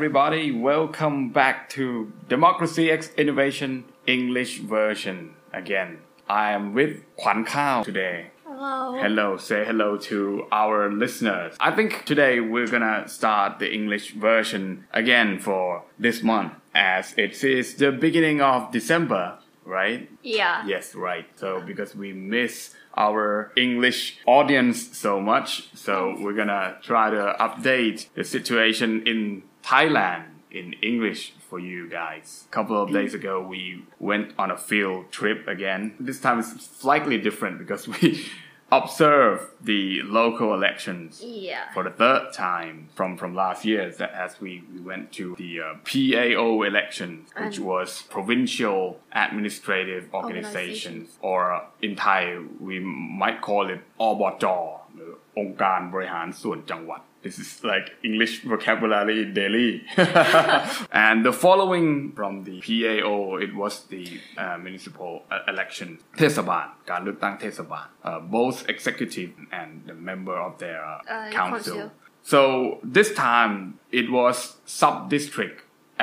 everybody. Welcome back to Democracy X Innovation English version again. I am with Kwan Kao today. Hello. Hello, say hello to our listeners. I think today we're gonna start the English version again for this month as it is the beginning of December, right? Yeah. Yes, right. So because we miss our English audience so much, so we're gonna try to update the situation in Thailand in English for you guys. A couple of days ago, we went on a field trip again. This time it's slightly different because we observed the local elections Yeah. for the third time from from last year that as we, we went to the uh, PAO elections which And- was provincial administrative organizations or uh, in Thai we might call it อบจหรือองค์การบริหารส่วนจังหวัด This is like English vocabulary in daily. and the following from the PAO, it was the uh, municipal uh, election. เทศบาลการเลือกตั้งเทศบาล uh, both executive and the member of their uh, Uh, council. council. So this time it was sub-district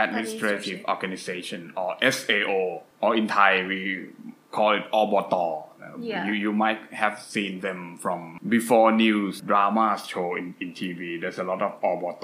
administrative Administration. organization or SAO or in Thai we call it obot. Uh, Yeah. You you might have seen them from before news drama show in, in TV. There's a lot of obot.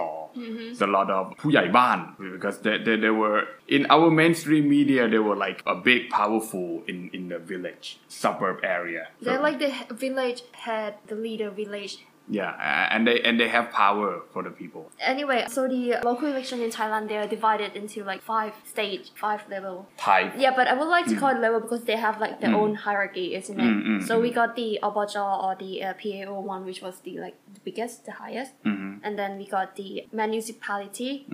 There's a lot of ผู้ใหญ่บ้าน because they, they, they were in our mainstream media they were like a big powerful in, in the village suburb area. So- They're like the he- village head, the leader village. yeah, and they and they have power for the people. Anyway, so the local election in Thailand, they are divided into like five stage, five level. Type. Yeah, but I would like to call it level because they have like their own hierarchy, isn't it? Mm, mm, so we got the Obaja or the uh, PAO one, which was the like the biggest, the highest, and then we got the municipality,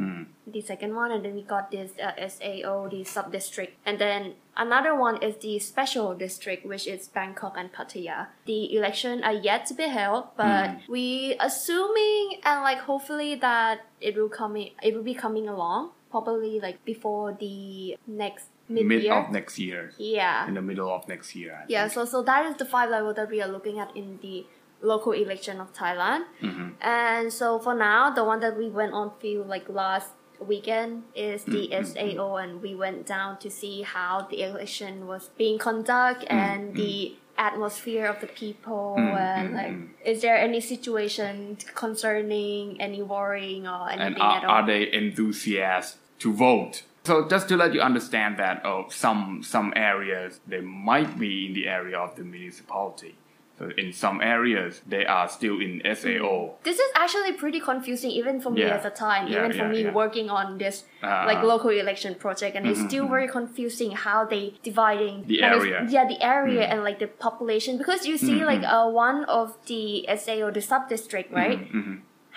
the second one, and then we got this uh, SAO, the sub district, and then another one is the special district, which is Bangkok and Pattaya. The election are yet to be held, but hmm. we assuming and like hopefully that it will coming, it will be coming along probably like before the next mid of next year. yeah. In the middle of next year. I Yeah, think. so so that is the five level that we are looking at in the local election of Thailand. Mm-hmm. And so for now, the one that we went on field like last weekend is the mm, mm, mm. SAO, and we went down to see how the election was being conducted and the atmosphere of the people and like is there any situation concerning any worrying or and anything are, at all are they enthusiastic to vote? So just to let you understand that oh, some some areas they might be in the area of the municipality. So in some areas they are still in SAO. Mm. This is actually pretty confusing even for me Yeah. at the time, Yeah, even for yeah, me working on this Uh, like local election project and it's mm-hmm, still mm-hmm. very confusing how they dividing The area. yeah, the area mm. and like the population because you see mm-hmm, like uh, one of the SAO, the sub district, right?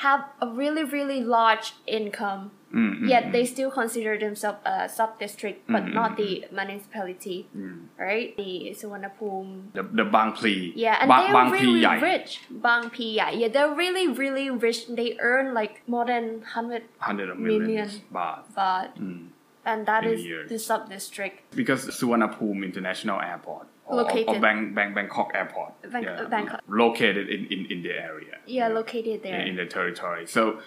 Have a really, really large income. Mm-hmm, Yet mm-hmm. they still consider themselves a sub district, but mm-hmm, not the municipality, mm. right? The Suvarnabhumi The the Bang Pli. yeah, and they're Bang really rich. Bang Pi yeah. yeah, they're really, really rich. They earn like more than hundred Hundred of Million. millions baht. baht, mm. and that In is year. the sub district. Because Suvarnabhumi International Airport or, Located- or Bang, Bang, Bangkok Airport Bang- uh, Bangkok. located in, in, in the area. Yeah, located there. in the territory. So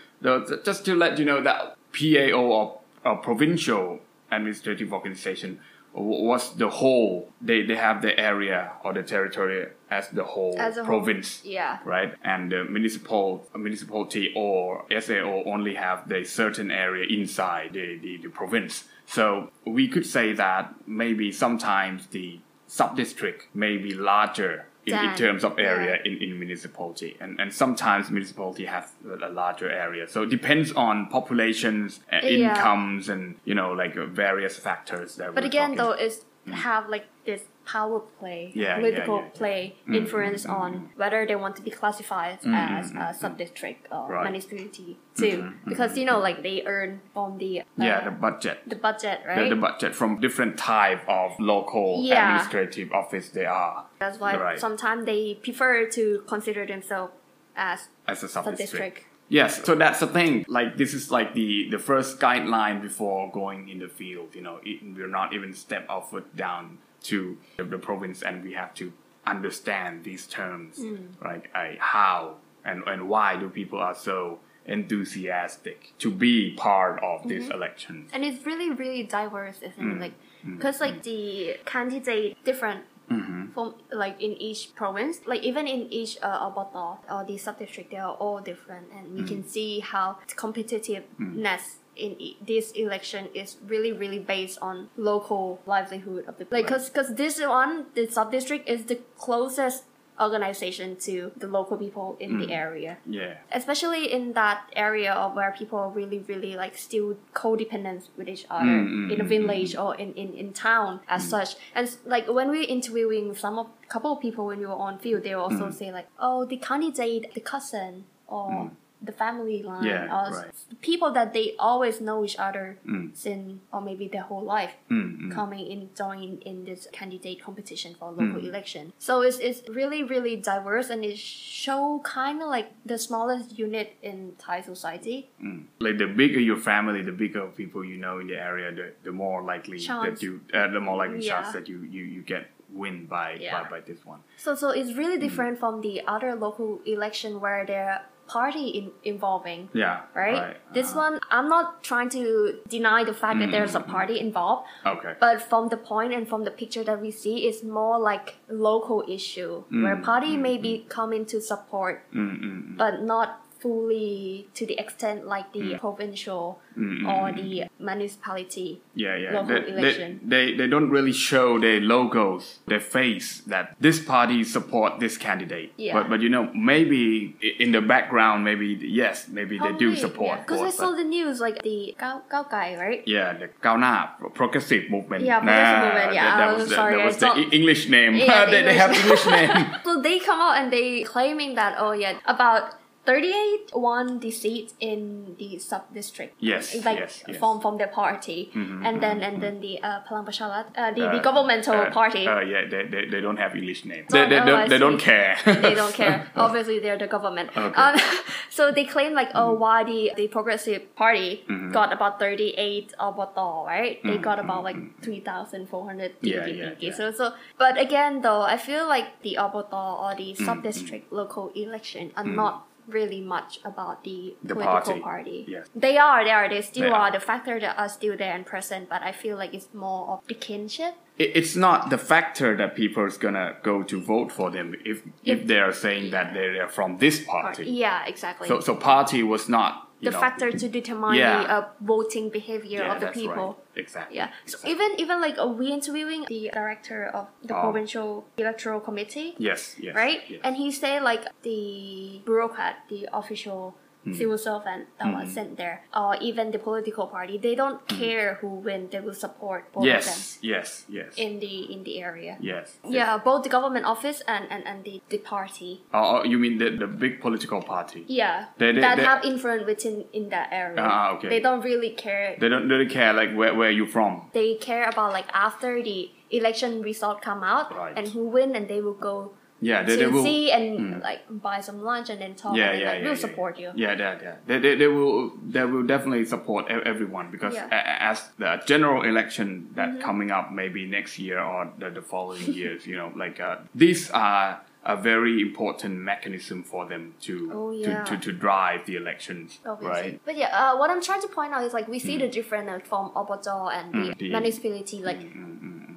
just to let you know that PAO or, or provincial administrative organization w- was the whole. They they have the area or the territory as the whole As a whole, province. yeah. Right, and the municipal municipality or SAO only have the certain area inside the, the, the province. So we could say that maybe sometimes the sub district may be larger in, in terms of area yeah. in, in municipality. And, and sometimes municipality have a, larger area. So it depends on populations uh, Yeah. incomes and you know like uh, various factors that But again, talking- though, it's mm. have like this power play, Yeah, political play, mm, influence mm, on whether they want to be classified as a sub district or Right. municipality mm-hmm, too. Mm-hmm, mm-hmm. Because you know, like they earn from the uh, yeah the budget. the budget, the, right? the budget from different type of local administrative office they are That's why Right. sometimes they prefer to consider themselves as as a sub district. Yes, so that's the thing. Like this is like the the first guideline before going in the field. You know, it, we're not even step our foot down to the, the province, and we have to understand these terms, mm. like uh, how and and why do people are so enthusiastic to be part of this mm-hmm. election. and it's really really diverse isn't it mm. like mm. because like the candidate different Mm-hmm. from like in each province like even in each uh, oboto or uh, the sub district they are all different and we can mm. see how the competitiveness mm. in e- this election is really really based on local livelihood of the like because because this one the sub district is the closest organization to the local people in the area. Yeah. especially in that area of where people are really really like still codependent with each other Mm, mm, in a mm, village or in, in, in town as such. And like when we're interviewing some of couple of people when we were on field they will also Mm. say like oh the candidate the cousin or the family line Yeah, or right. people that they always know each other Mm. since or maybe their whole life Mm, mm. coming in joining in this candidate competition for local election. So it's, it's really really diverse and it show kind of like the smallest unit in Thai society. Mm. Like the bigger your family, the bigger people you know in the area, the, the more likely Chance. that you, uh, the more likely Yeah. chance that you, you, you get win by, Yeah. by by this one. So so it's Mm. really different from the other local election where there are party in, involving. Yeah. Right? This uh-huh. one, I'm not trying to deny the fact that there's a Mm-hmm. party involved, Okay. But from the point and from the picture that we see, it's more like local issue where Mm, party mm, may be coming to support, Mm, mm, mm. but not fully to the extent like the mm. provincial mm-hmm. or the municipality yeah, yeah. local they, election. They, they, they don't really show their logos, their face that this party support this candidate. Yeah. But, but you know, maybe in the background, maybe, yes, maybe Probably, they do support. Because yeah. I saw the news, like the Gao, Gai, right? Yeah, the Gao Na, Progressive Movement. Yeah, Progressive nah, Movement, yeah. That, that was the, sorry, that was the English name. Yeah, they, English. they have English name. so they come out and they claiming that, oh yeah, about 38 won the seat in the sub district. Yes, like yes, yes. from from their party, Mhm, and then mhm, and then the uh, Palang Pracharat, uh, the, the Uh, governmental uh, party. Uh, yeah, they, they, they don't have English name. So- They, they, oh, don't, they don't care. they don't care. Obviously, they're the government. Okay. Mm-hmm. Um, so they claim like, oh, why the the Progressive Party Mhm. got about thirty eight oboto, right? They got Mhm, about like mhm, three thousand four hundred Yeah, yeah, yeah. So so, but again, though, I feel like the oboto or the sub district local election are not really much about the, The political party. party. Yes. They are, they are, they still They are. are. The factor that are still there and present, but I feel like it's more of the kinship. It- it's not the factor that people is gonna go to vote for them if if, If- they are saying that they are from this party. Yeah, exactly. So so party was not the know, factor to determine Yeah. the uh, voting behavior yeah, of the that's people. Right. Exactly. Yeah. So exactly. even even like uh, we interviewing the director of the Oh. provincial electoral committee, yes, yes, right? yes. And he said like the bureaucrat, the official. Civil servant that was sent there, or even the political party, they don't care who win. They will support both of them Hmm. yes, yes, yes, in the in the area. yes. Yeah, both the government office and and, and the, the party. Oh, oh, you mean the the big political party? Yeah, They- they- that they- have influence within in that area. Ah, okay. They don't really care They don't really care like where where you from. they care about like after the election result come out Right. and who win and they will go Yeah, they, to they will. see and Mm. like buy some lunch and then talk yeah, and yeah, like, yeah, we'll yeah, support yeah. you Yeah, yeah, yeah. They, they, they will they will definitely support everyone because Yeah. a- a- as the general election that Mm-hmm. coming up maybe next year or the, the following years, you know, like uh, these are a very important mechanism for them to Oh, to, yeah. to, to drive the elections, obviously. right? Mm. But yeah, uh, what I'm trying to point out is like we see the difference uh, from oboto and the Mm, the- municipality like Mm, mm, mm.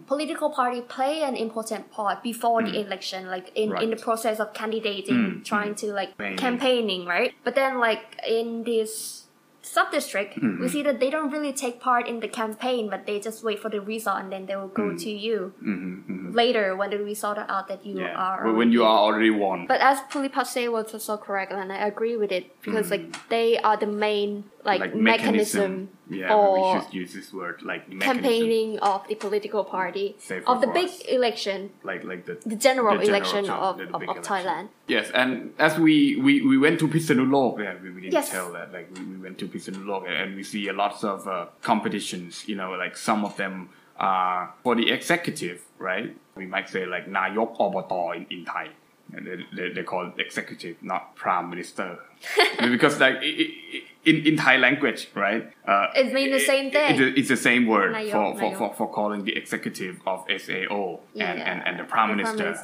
Political party play an important part before the election like in, in Mm. The process of candidating Mm, trying to like Campaigning. campaigning right but then like in this sub district Mm-hmm. we see that they don't really take part in the campaign but they just wait for the result and then they will go Mm. to you Mhm, mhm. later when the result are out that you Yeah, are but when you are already won. but as Pulipase was also correct and I agree with it because like they are the main like, like mechanism, Yeah, for we should use this word like mechanism, campaigning of the political party of the big us. election like like the the general The general election of, the- of, election. Thailand. Yes, and as we we, we went to Phitsanulok, yeah, we, we didn't Yes. tell that. Like we, we went to Phitsanulok and, and we see a lots of uh, competitions. You know, like some of them are for the executive, right? We might say like Nayok Oboto in, in Thai they, they call executive, not prime minister, because like in in Thai language, right? Uh, it means the same thing. It, it's the same word for, for, for, for calling the executive of SAO yeah. and, and, the prime the minister,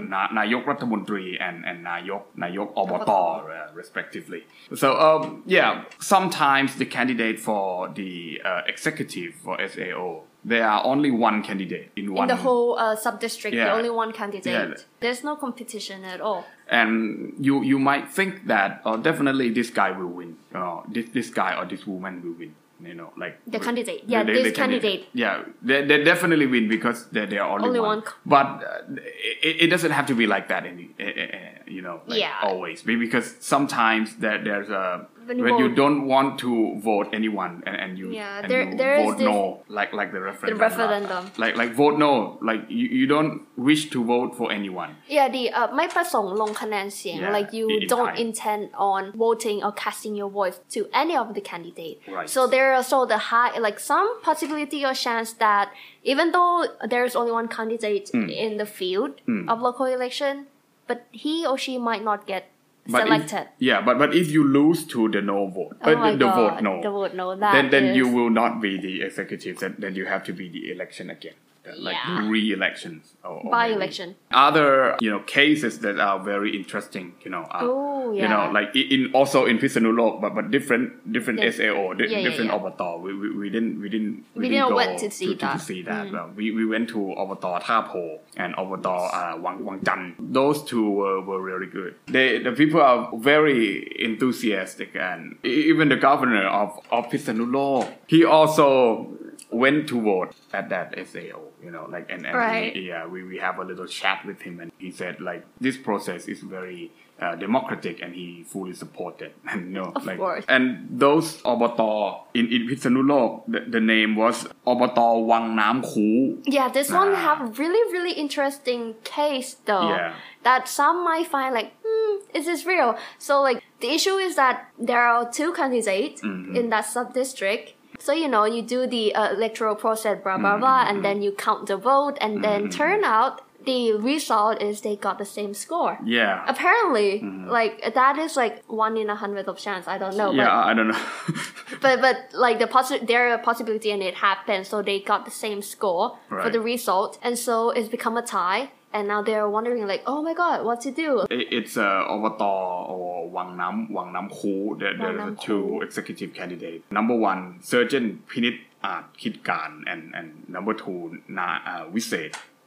na, Nayok Rathamuntri and Nayok Nayok Obata, uh, respectively. So um, yeah, sometimes the candidate for the uh, executive for SAO there are only one candidate in one In the whole uh, sub district, Yeah. the only one candidate. Yeah. There's no competition at all. and you you might think that oh, definitely this guy will win uh, this this guy or this woman will win you know like The candidate. Yeah, this candidate. yeah they, they definitely win because they they are only, Only one. one. but uh, it, it doesn't have to be like that any uh, you know like Yeah. always because sometimes there, there's a When you when you vote- don't want to vote anyone and, and you Yeah, and there- you there is vote this- no like like the referendum referendum. like like vote no like you, you don't wish to vote for anyone Yeah, the uh, ไม่ประสงค์ลงคะแนนเสียง Yeah, like you in- in don't Thai. intend on voting or casting your voice to any of the candidate. Right. So there are also the high like some possibility or chance that even though there's only one candidate Hmm. in the field of local election, but he or she might not get but selected. If, yeah, but but if you lose to the no vote, Oh uh, the, the vote no, the vote no, then then you will not be the executive. Then then you have to be the election again, like Yeah. re-elections or, or by-election. Other you know cases that are very interesting. You know, uh, Oh, you know like in also in Phitsanulok, but but different different Yeah. SAO, di- Yeah, yeah, different yeah. Obatar. We, we we didn't we didn't We didn't go went to see to, that. Mm. see that. Uh, we we went to Obatar Tha Po and Obatar uh, Wang Wang Chan. Those two were, were really good. They the people are very enthusiastic and even the governor of of Pisanulok, he also went to vote at that SAO. You know, like and, and Right. yeah, we, we have a little chat with him, and he said like this process is very uh, democratic, and he fully supported. And you know, Of like course. and those Obatar in in Phitsanulok, the, the name was Obatar Wang Nam Khu. Yeah, this one have really really interesting case though. Yeah. That some might find like, hmm, is this real? So like the issue is that there are two candidates Mm-hmm. in that sub district. So you know you do the uh, electoral process, blah blah blah, Mm-hmm. and then you count the vote, and then turn out the result is they got the same score. Yeah. Apparently, like that is like one in a hundred of chance. I don't know, Mm-hmm. yeah, I don't know. but but like the possi- there are a possibility and it happened so they got the same score for the result and so it's become a tie and now they're wondering like oh my god what to do It- It's uh, Obatar or Wang Nam Wang Nam Khu. There, there are two executive candidates. Number one, Surgeon Pinit Aat Kit Kan, and and number two, Na uh,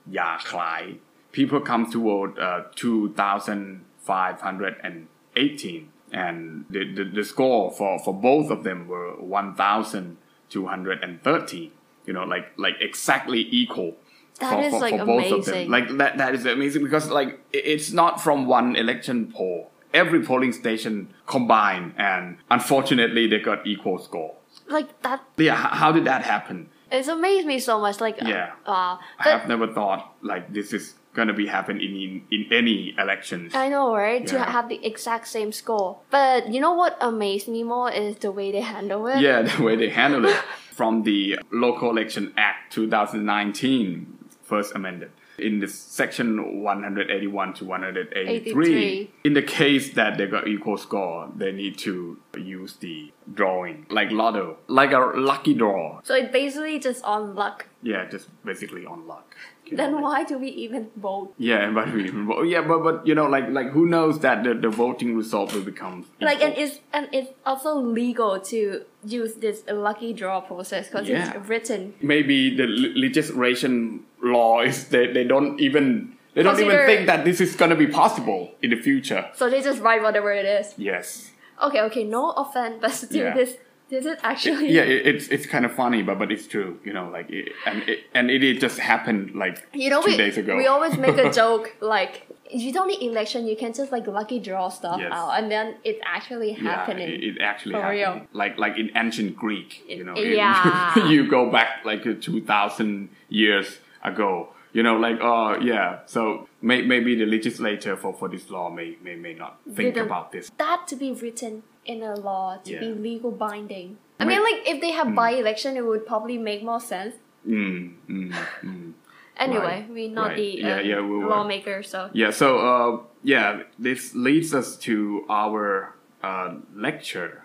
Ya Klai. People come to vote uh, two thousand five hundred and eighteen, and the, the the score for for both of them were one thousand two hundred and thirteen. You know, like like exactly equal. That for, is, for, like, for both of them. amazing. Like that that is amazing because like it's not from one election poll. Every polling station combined, and unfortunately, they got equal score. like that Yeah, how did that happen? it's amazed me so much like Yeah. uh, I have never thought like this is gonna be happen in in, in any elections. I know, right? To have the exact same score. But you know what amazed me more is the way they handle it. Yeah, the way they handle it from the Local Election Act 2019, first amended. In the section 181 to 183, 83. in the case that they got equal score, they need to use the drawing, like lotto, like a lucky draw. So it basically just on luck. Yeah, just basically on luck. Then why do we even vote? Yeah, but we even vote. Yeah, but but you know, like like who knows that the, the voting result will become Like equal. and it's and it's also legal to use this lucky draw process because Yeah. it's written. maybe the legislation law is they, they don't even they don't even think that this is gonna be possible in the future. So they just write whatever it is. Yes. Okay, okay, no offense, but still Yeah. this this is actually Yeah, it, it's it's kind of funny, but but it's true. You know, like it, and it and it, it just happened like You know, two we, days ago. we always make a joke like you don't need election, you can just like lucky draw stuff Yes. out, and then it's actually yeah, happening. it, it actually For happened. real. Like like in ancient Greek, you know, Yeah. you go back like two thousand years ago. You know, like oh yeah. So may, maybe the legislator for, for this law may may, may not think Didn't- about this. that to be written in a law to be legal binding. I May- mean, like if they have by election, it would probably make more sense. Mm, mm, mm. Anyway, Right, we're not right. the Yeah, um, yeah, we lawmaker, so Yeah, so uh, yeah, this leads us to our uh, lecture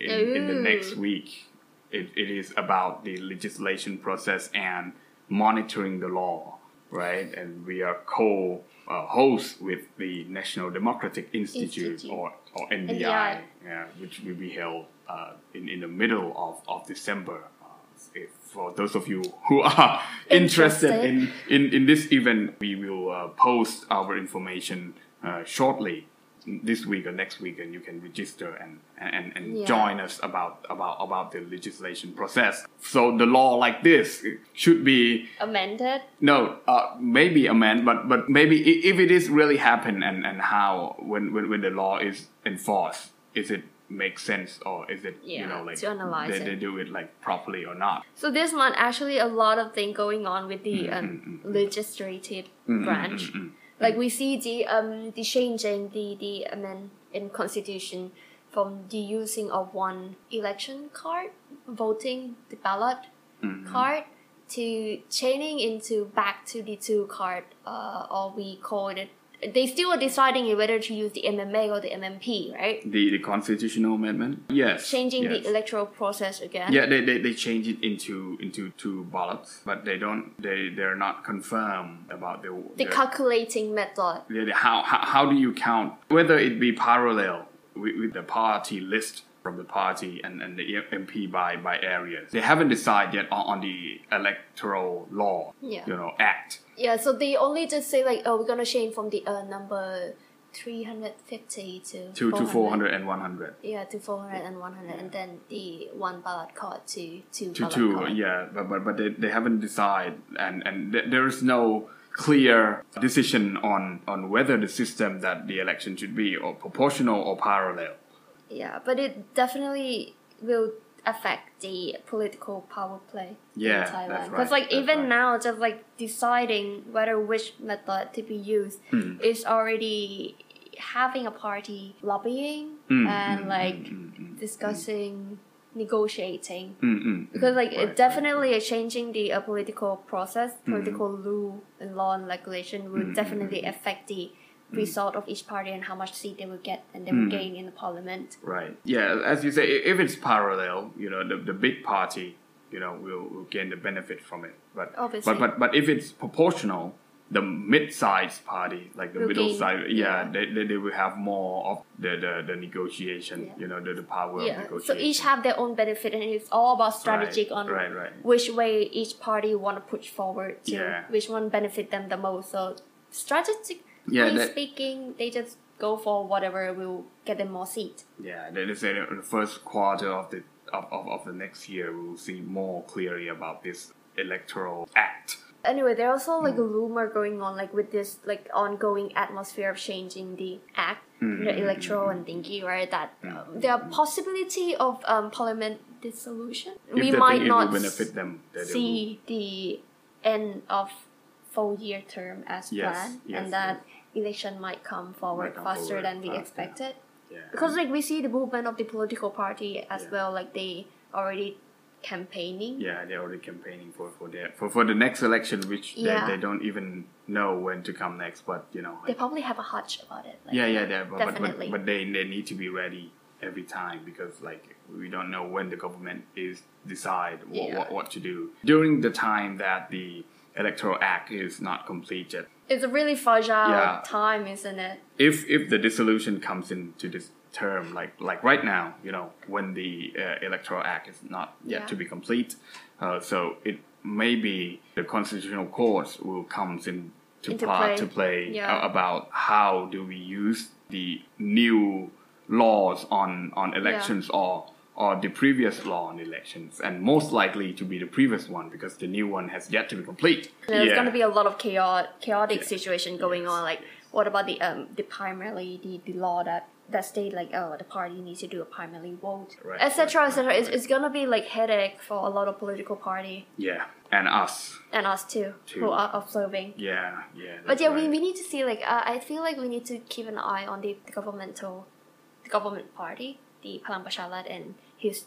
in, in the next week. It, it is about the legislation process and monitoring the law, right? And we are co uh, hosts with the National Democratic Institute, Institute. or, or NDI, NDI. Yeah, which will be held uh, in, in the middle of, of December. Uh, if, for those of you who are interested, Interested. in, in, in this event, we will uh, post our information uh, shortly this week or next week, and you can register and and, and Yeah. join us about about about the legislation process. So the law like this should be amended. no, uh, maybe amend, but but maybe if it is really happen and and how when when, when the law is enforced, is it make sense or is it you know like they, it. they do it like properly or not? So this month, actually, a lot of thing going on with the Mm, um, mm, mm, mm. legislative branch. Like we see the um the changing the the amend in constitution from the using of one election card, voting the ballot Mm-hmm. card, to changing into back to the two card, uh, or we call it. They still are deciding whether to use the MMA or the MMP, right? The the constitutional amendment, yes, Changing yes. the electoral process again. Yeah, they, they, they change it into into two ballots, but they don't they they're not confirmed about the The calculating method. the- the- how, how how do you count whether it be parallel with, with the party list from the party and, and the MP by by areas. They haven't decided yet on, on the electoral law, Yeah. you know, act. Yeah, so they only just say like, oh, we're gonna change from the uh, number 350 to To, to 400 and 100. Yeah, to 400 and 100, and then the one ballot card to two to two card. yeah but but, but they, they haven't decided and and th- there is no clear decision on on whether the system that the election should be or proportional or parallel Yeah, but it definitely will affect the political power play Yeah, in Thailand. right, Because like even right. now, just like deciding whether which method to be used Hmm. is already having a party lobbying Mm, and mm, like mm, mm, mm, discussing, negotiating. mm, mm, because like right, it definitely is changing the uh, political process political rule and law and regulation will definitely affect the. Mm. result of each party and how much seat they will get and they will mm. gain in the parliament right yeah as you say if it's parallel you know the, the big party you know will, will gain the benefit from it but Obviously. but but but if it's proportional the mid-sized party like the Will middle gain- side yeah, yeah. They, they, they will have more of the the, the negotiation Yeah. you know the, the power of yeah negotiation so each have their own benefit and it's all about strategic on right, right. which way each party want to push forward to Yeah. which one benefit them the most so strategically Yeah, that- speaking they just go for whatever will get them more seat Yeah, they they say in the first quarter of the of, of, of the next year we will see more clearly about this electoral act. Anyway, there's also like a Mm. rumor going on, like with this like ongoing atmosphere of changing the act, Mm. the electoral and thingy, right? That there are possibility of um, parliament dissolution. If we might not benefit them, then they will- see the end of four year term as Yes, planned, yes, and that election might come forward come faster forward than we faster. expected. Yeah. Because like we see the movement of the political party as Yeah. well, like they already campaigning. Yeah, they're already campaigning for for their for, for the next election, which Yeah. they, they don't even know when to come next. But you know, They probably have a hunch about it. Like, yeah, yeah, but, but, definitely. but but they they need to be ready every time because like we don't know when the government is decide what, Yeah. what, what to do during the time that the electoral act is not complete yet. It's a really fragile Yeah. time, isn't it? if if the dissolution comes into this term like like right now you know when the uh, electoral act is not yet Yeah. to be complete uh, so it maybe the constitutional courts will comes in to Into play, play. to play Yeah. about how do we use the new laws on on elections or or the previous law on elections and most likely to be the previous one because the new one has yet to be complete There's Yeah. going to be a lot of chaotic, chaotic Yes. situation going Yes. on. Like, what about the um the primarily the, the law that that state like oh the party needs to do a primary vote, Right, etc. right, etc. right, It's, it's gonna be like headache for a lot of political party yeah and us and us too, Too. who are observing. yeah yeah But yeah, we, we need to see like uh, I feel like we need to keep an eye on the, the governmental, the government party, the Palang and his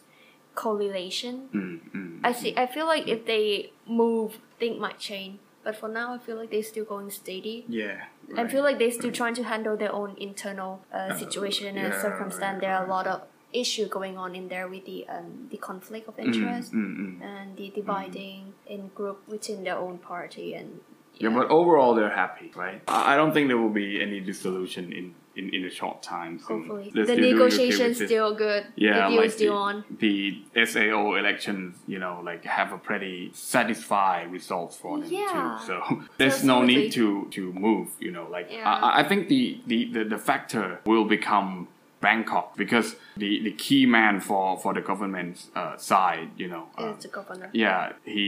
correlation. Mm, mm, I see. I feel like if they move, things might change. But for now, I feel like they're still going steady. Yeah. I feel like they're still trying to handle their own internal uh, situation and yeah, circumstance. right, there are a lot of issue going on in there with the um, the conflict of interest mm, mm. and the dividing in group within their own party and Yeah, but overall they're happy, right? I don't think there will be any dissolution in, in, in a short time. soon. hopefully the doing okay negotiations still good. Yeah, the deal like is still the, on. the SAO elections, you know, like have a pretty satisfied result for them Yeah. too. So there's no need to to move, you know. Like Yeah. I, I think the, the, the, the factor will become Bangkok because the, the key man for, for the government uh, side, you know, uh, It's the governor. yeah, he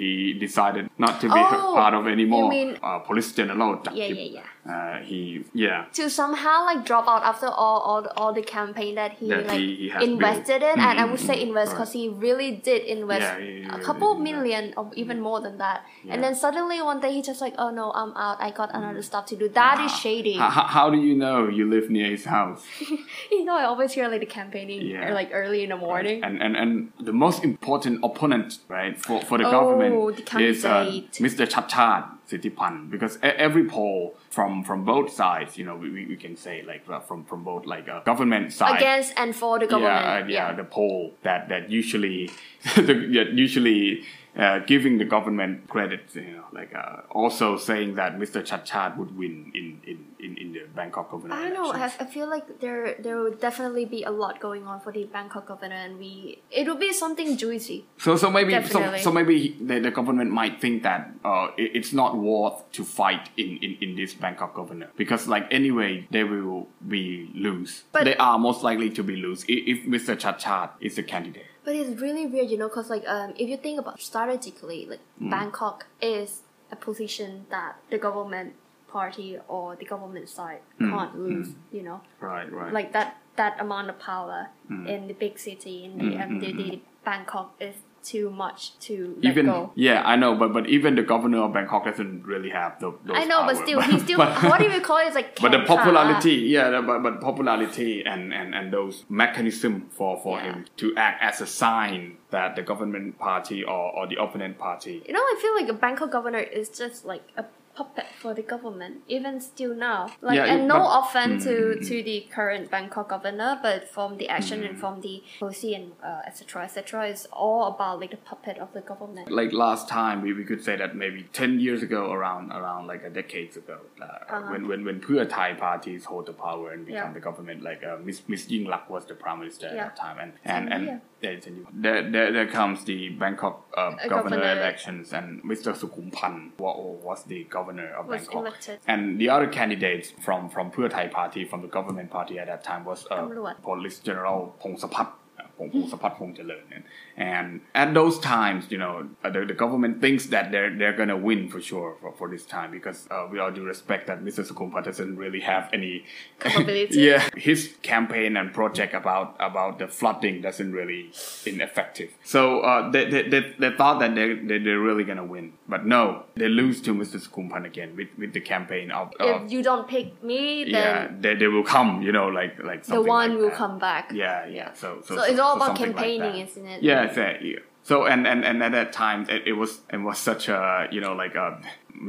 he decided not to be Oh, part of anymore. you mean- uh, Police General. Yeah, yeah, yeah. Uh, he yeah. to somehow like drop out after all all the, all the campaign that he That like he- he invested built. in and I Mm, would say mm, invest right. because he really did invest Yeah, he a couple invest. million or even more than that Yeah. and then suddenly one day he just like oh no I'm out I got another stuff to do That is shady How, how, how do you know you live near his house? you know I always hear like the campaigning Yeah. uh, like early in the morning And, and and the most important opponent, right, for, for the Oh, government the is uh. Mr. Chadchart Sittipunt. Because every poll from from both sides, you know, we, we can say like uh, from from both like uh, government side against and for the government Yeah, uh, yeah, the poll that that usually the, usually uh, giving the government credit, you know, like uh, also saying that Mr. Chadchart would win in in, in, in the Bangkok governor. I don't know. I, elections. I feel like there there will definitely be a lot going on for the Bangkok governor, and we it will be something juicy. So so maybe so, Definitely. so maybe the, the government might think that uh, it, it's not worth to fight in, in, in this Bangkok governor because like anyway they will be lose. But- they are most likely to be lose if, if Mr. Chadchart is the candidate. But it's really weird, you know, because like um, if you think about strategically, like Mm. Bangkok is a position that the government party or the government side Mm. can't lose, you know, Right, right. like that that amount of power Mm. in the big city in the, um, the, the Bangkok is too much to let even go. yeah, I know, but but even the governor of Bangkok doesn't really have those. those I know, but power. still, he still. what do you call it? It's like but the popularity, yeah, the- but, but popularity and, and, and those mechanism for, for Yeah. him to act as a sign that the government party or, or the opponent party You know, I feel like a Bangkok governor is just like a puppet for the government, even still now. Like, Yeah, and it- no but- offense to Mm, mm, to the current Bangkok governor, but from the action and from the policy and uh, etc. etc. is all about like the puppet of the government. like last time we, we could say that maybe 10 years ago around around like a decades ago uh, Uh-huh. when when when Pheu Thai parties hold the power and become Yeah. the government like uh, Miss Miss Yingluck was the prime minister at that time and and and Ten there, there, there comes the Bangkok uh, governor, governor, elections, and Mr. Sukhumbhand was the governor of was Bangkok. Elected. And the other candidates from from Pheu Thai party, from the government party at that time, was uh, Police General Pongsapat Pong Pong Sapat Pong Jalen. And at those times, you know, uh, the, the government thinks that they're they're gonna win for sure for, for this time because uh, we all do respect that Mr. Sukhumbhand doesn't really have any capability. yeah, his campaign and project about about the flooding doesn't really ineffective. So uh, they, they, they, they thought that they, they they're really gonna win, but no, they lose to Mr. Sukhumbhand again with, with the campaign of, of if you don't pick me, then yeah, they, they will come. You know, like like the one like will that. come back. Yeah, yeah. So so, so, so all about something like campaigning, that. isn't it? yeah exactly so and, and and at that time it, it was it was such a you know like a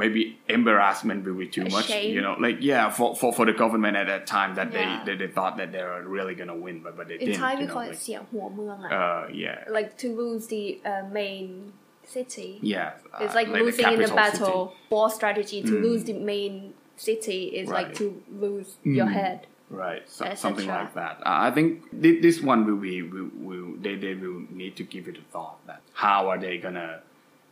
maybe embarrassment will be too A much shame. you know like yeah for, for for the government at that time that Yeah. they, they they thought that they were really gonna win but but they In didn't Thai, you we know, call it like, เสียงหัวเมืองอะ uh yeah like to lose the uh, main city. yeah uh, It's like, the losing in the capital battle. city. War strategy to Mm. lose the main city is like Right. Mm. to lose your head. Right, so, something like that. Uh, I think thi- this one will be will, will they, they will need to give it a thought that how are they gonna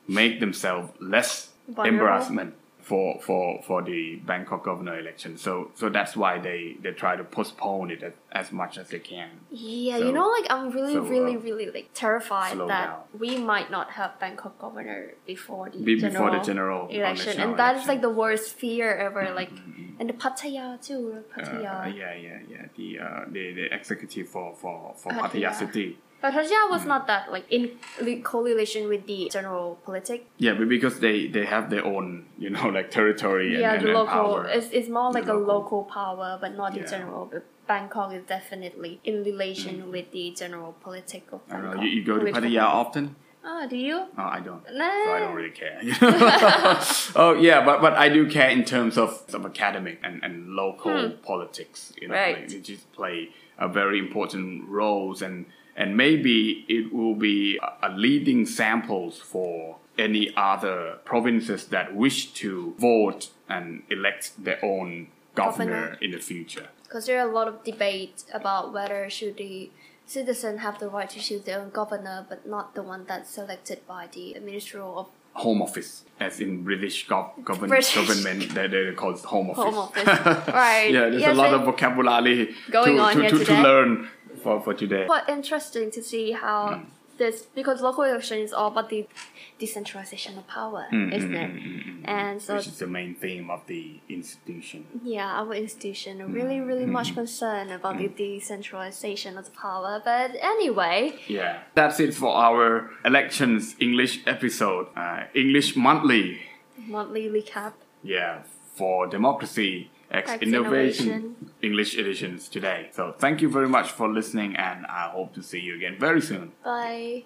make themselves less Vulnerable? embarrassment for for for the Bangkok governor election. So so that's why they they try to postpone it as, as much as they can. Yeah, So- you know, like I'm really, so, really, uh, really like terrified that down. we might not have Bangkok governor before the Be- general before the general election, and that is election. like the worst fear ever. Like, and the Pattaya too, Pattaya. Uh, yeah, yeah, yeah. The uh, the the executive for for for Pattaya. Pattaya City. But Pattaya was Mm. not that like in correlation with the general politic. Yeah, but because they they have their own you know like territory and, yeah, and, the and local. power. It's, it's more like The a local. local power, but not the general. But Bangkok is definitely in relation with the general political. I don't know. Bangkok You, you go to Pattaya often? Oh, do you? Oh, I don't. Nah. So I don't really care. oh yeah, but but I do care in terms of, of academic and, and local politics. You know, Hmm. Right. like, they just play a very important roles and and maybe it will be a, leading samples for any other provinces that wish to vote and elect their own governor, Governor. in the future. Because there are a lot of debate about whether should the citizen have the right to choose their own governor, but not the one that's selected by the ministerial of Home office, as in British gov- govern- British. government, they, they call it home office. home office. right. yeah, there's Yes, a lot of vocabulary Going to, on to, to, to learn for, for today. Quite interesting to see how Hmm. this because local election is all about the decentralization of power, Mm, isn't mm, it? mm, mm, mm, And so which is the main theme of the institution. Yeah, our institution really, really much concerned about the decentralization of the power. But anyway, Yeah, that's it for our elections English episode, uh, English monthly. monthly recap. Yeah, for democracy X X innovation, Innovation. English editions today. So thank you very much for listening, and I hope to see you again very soon. Bye.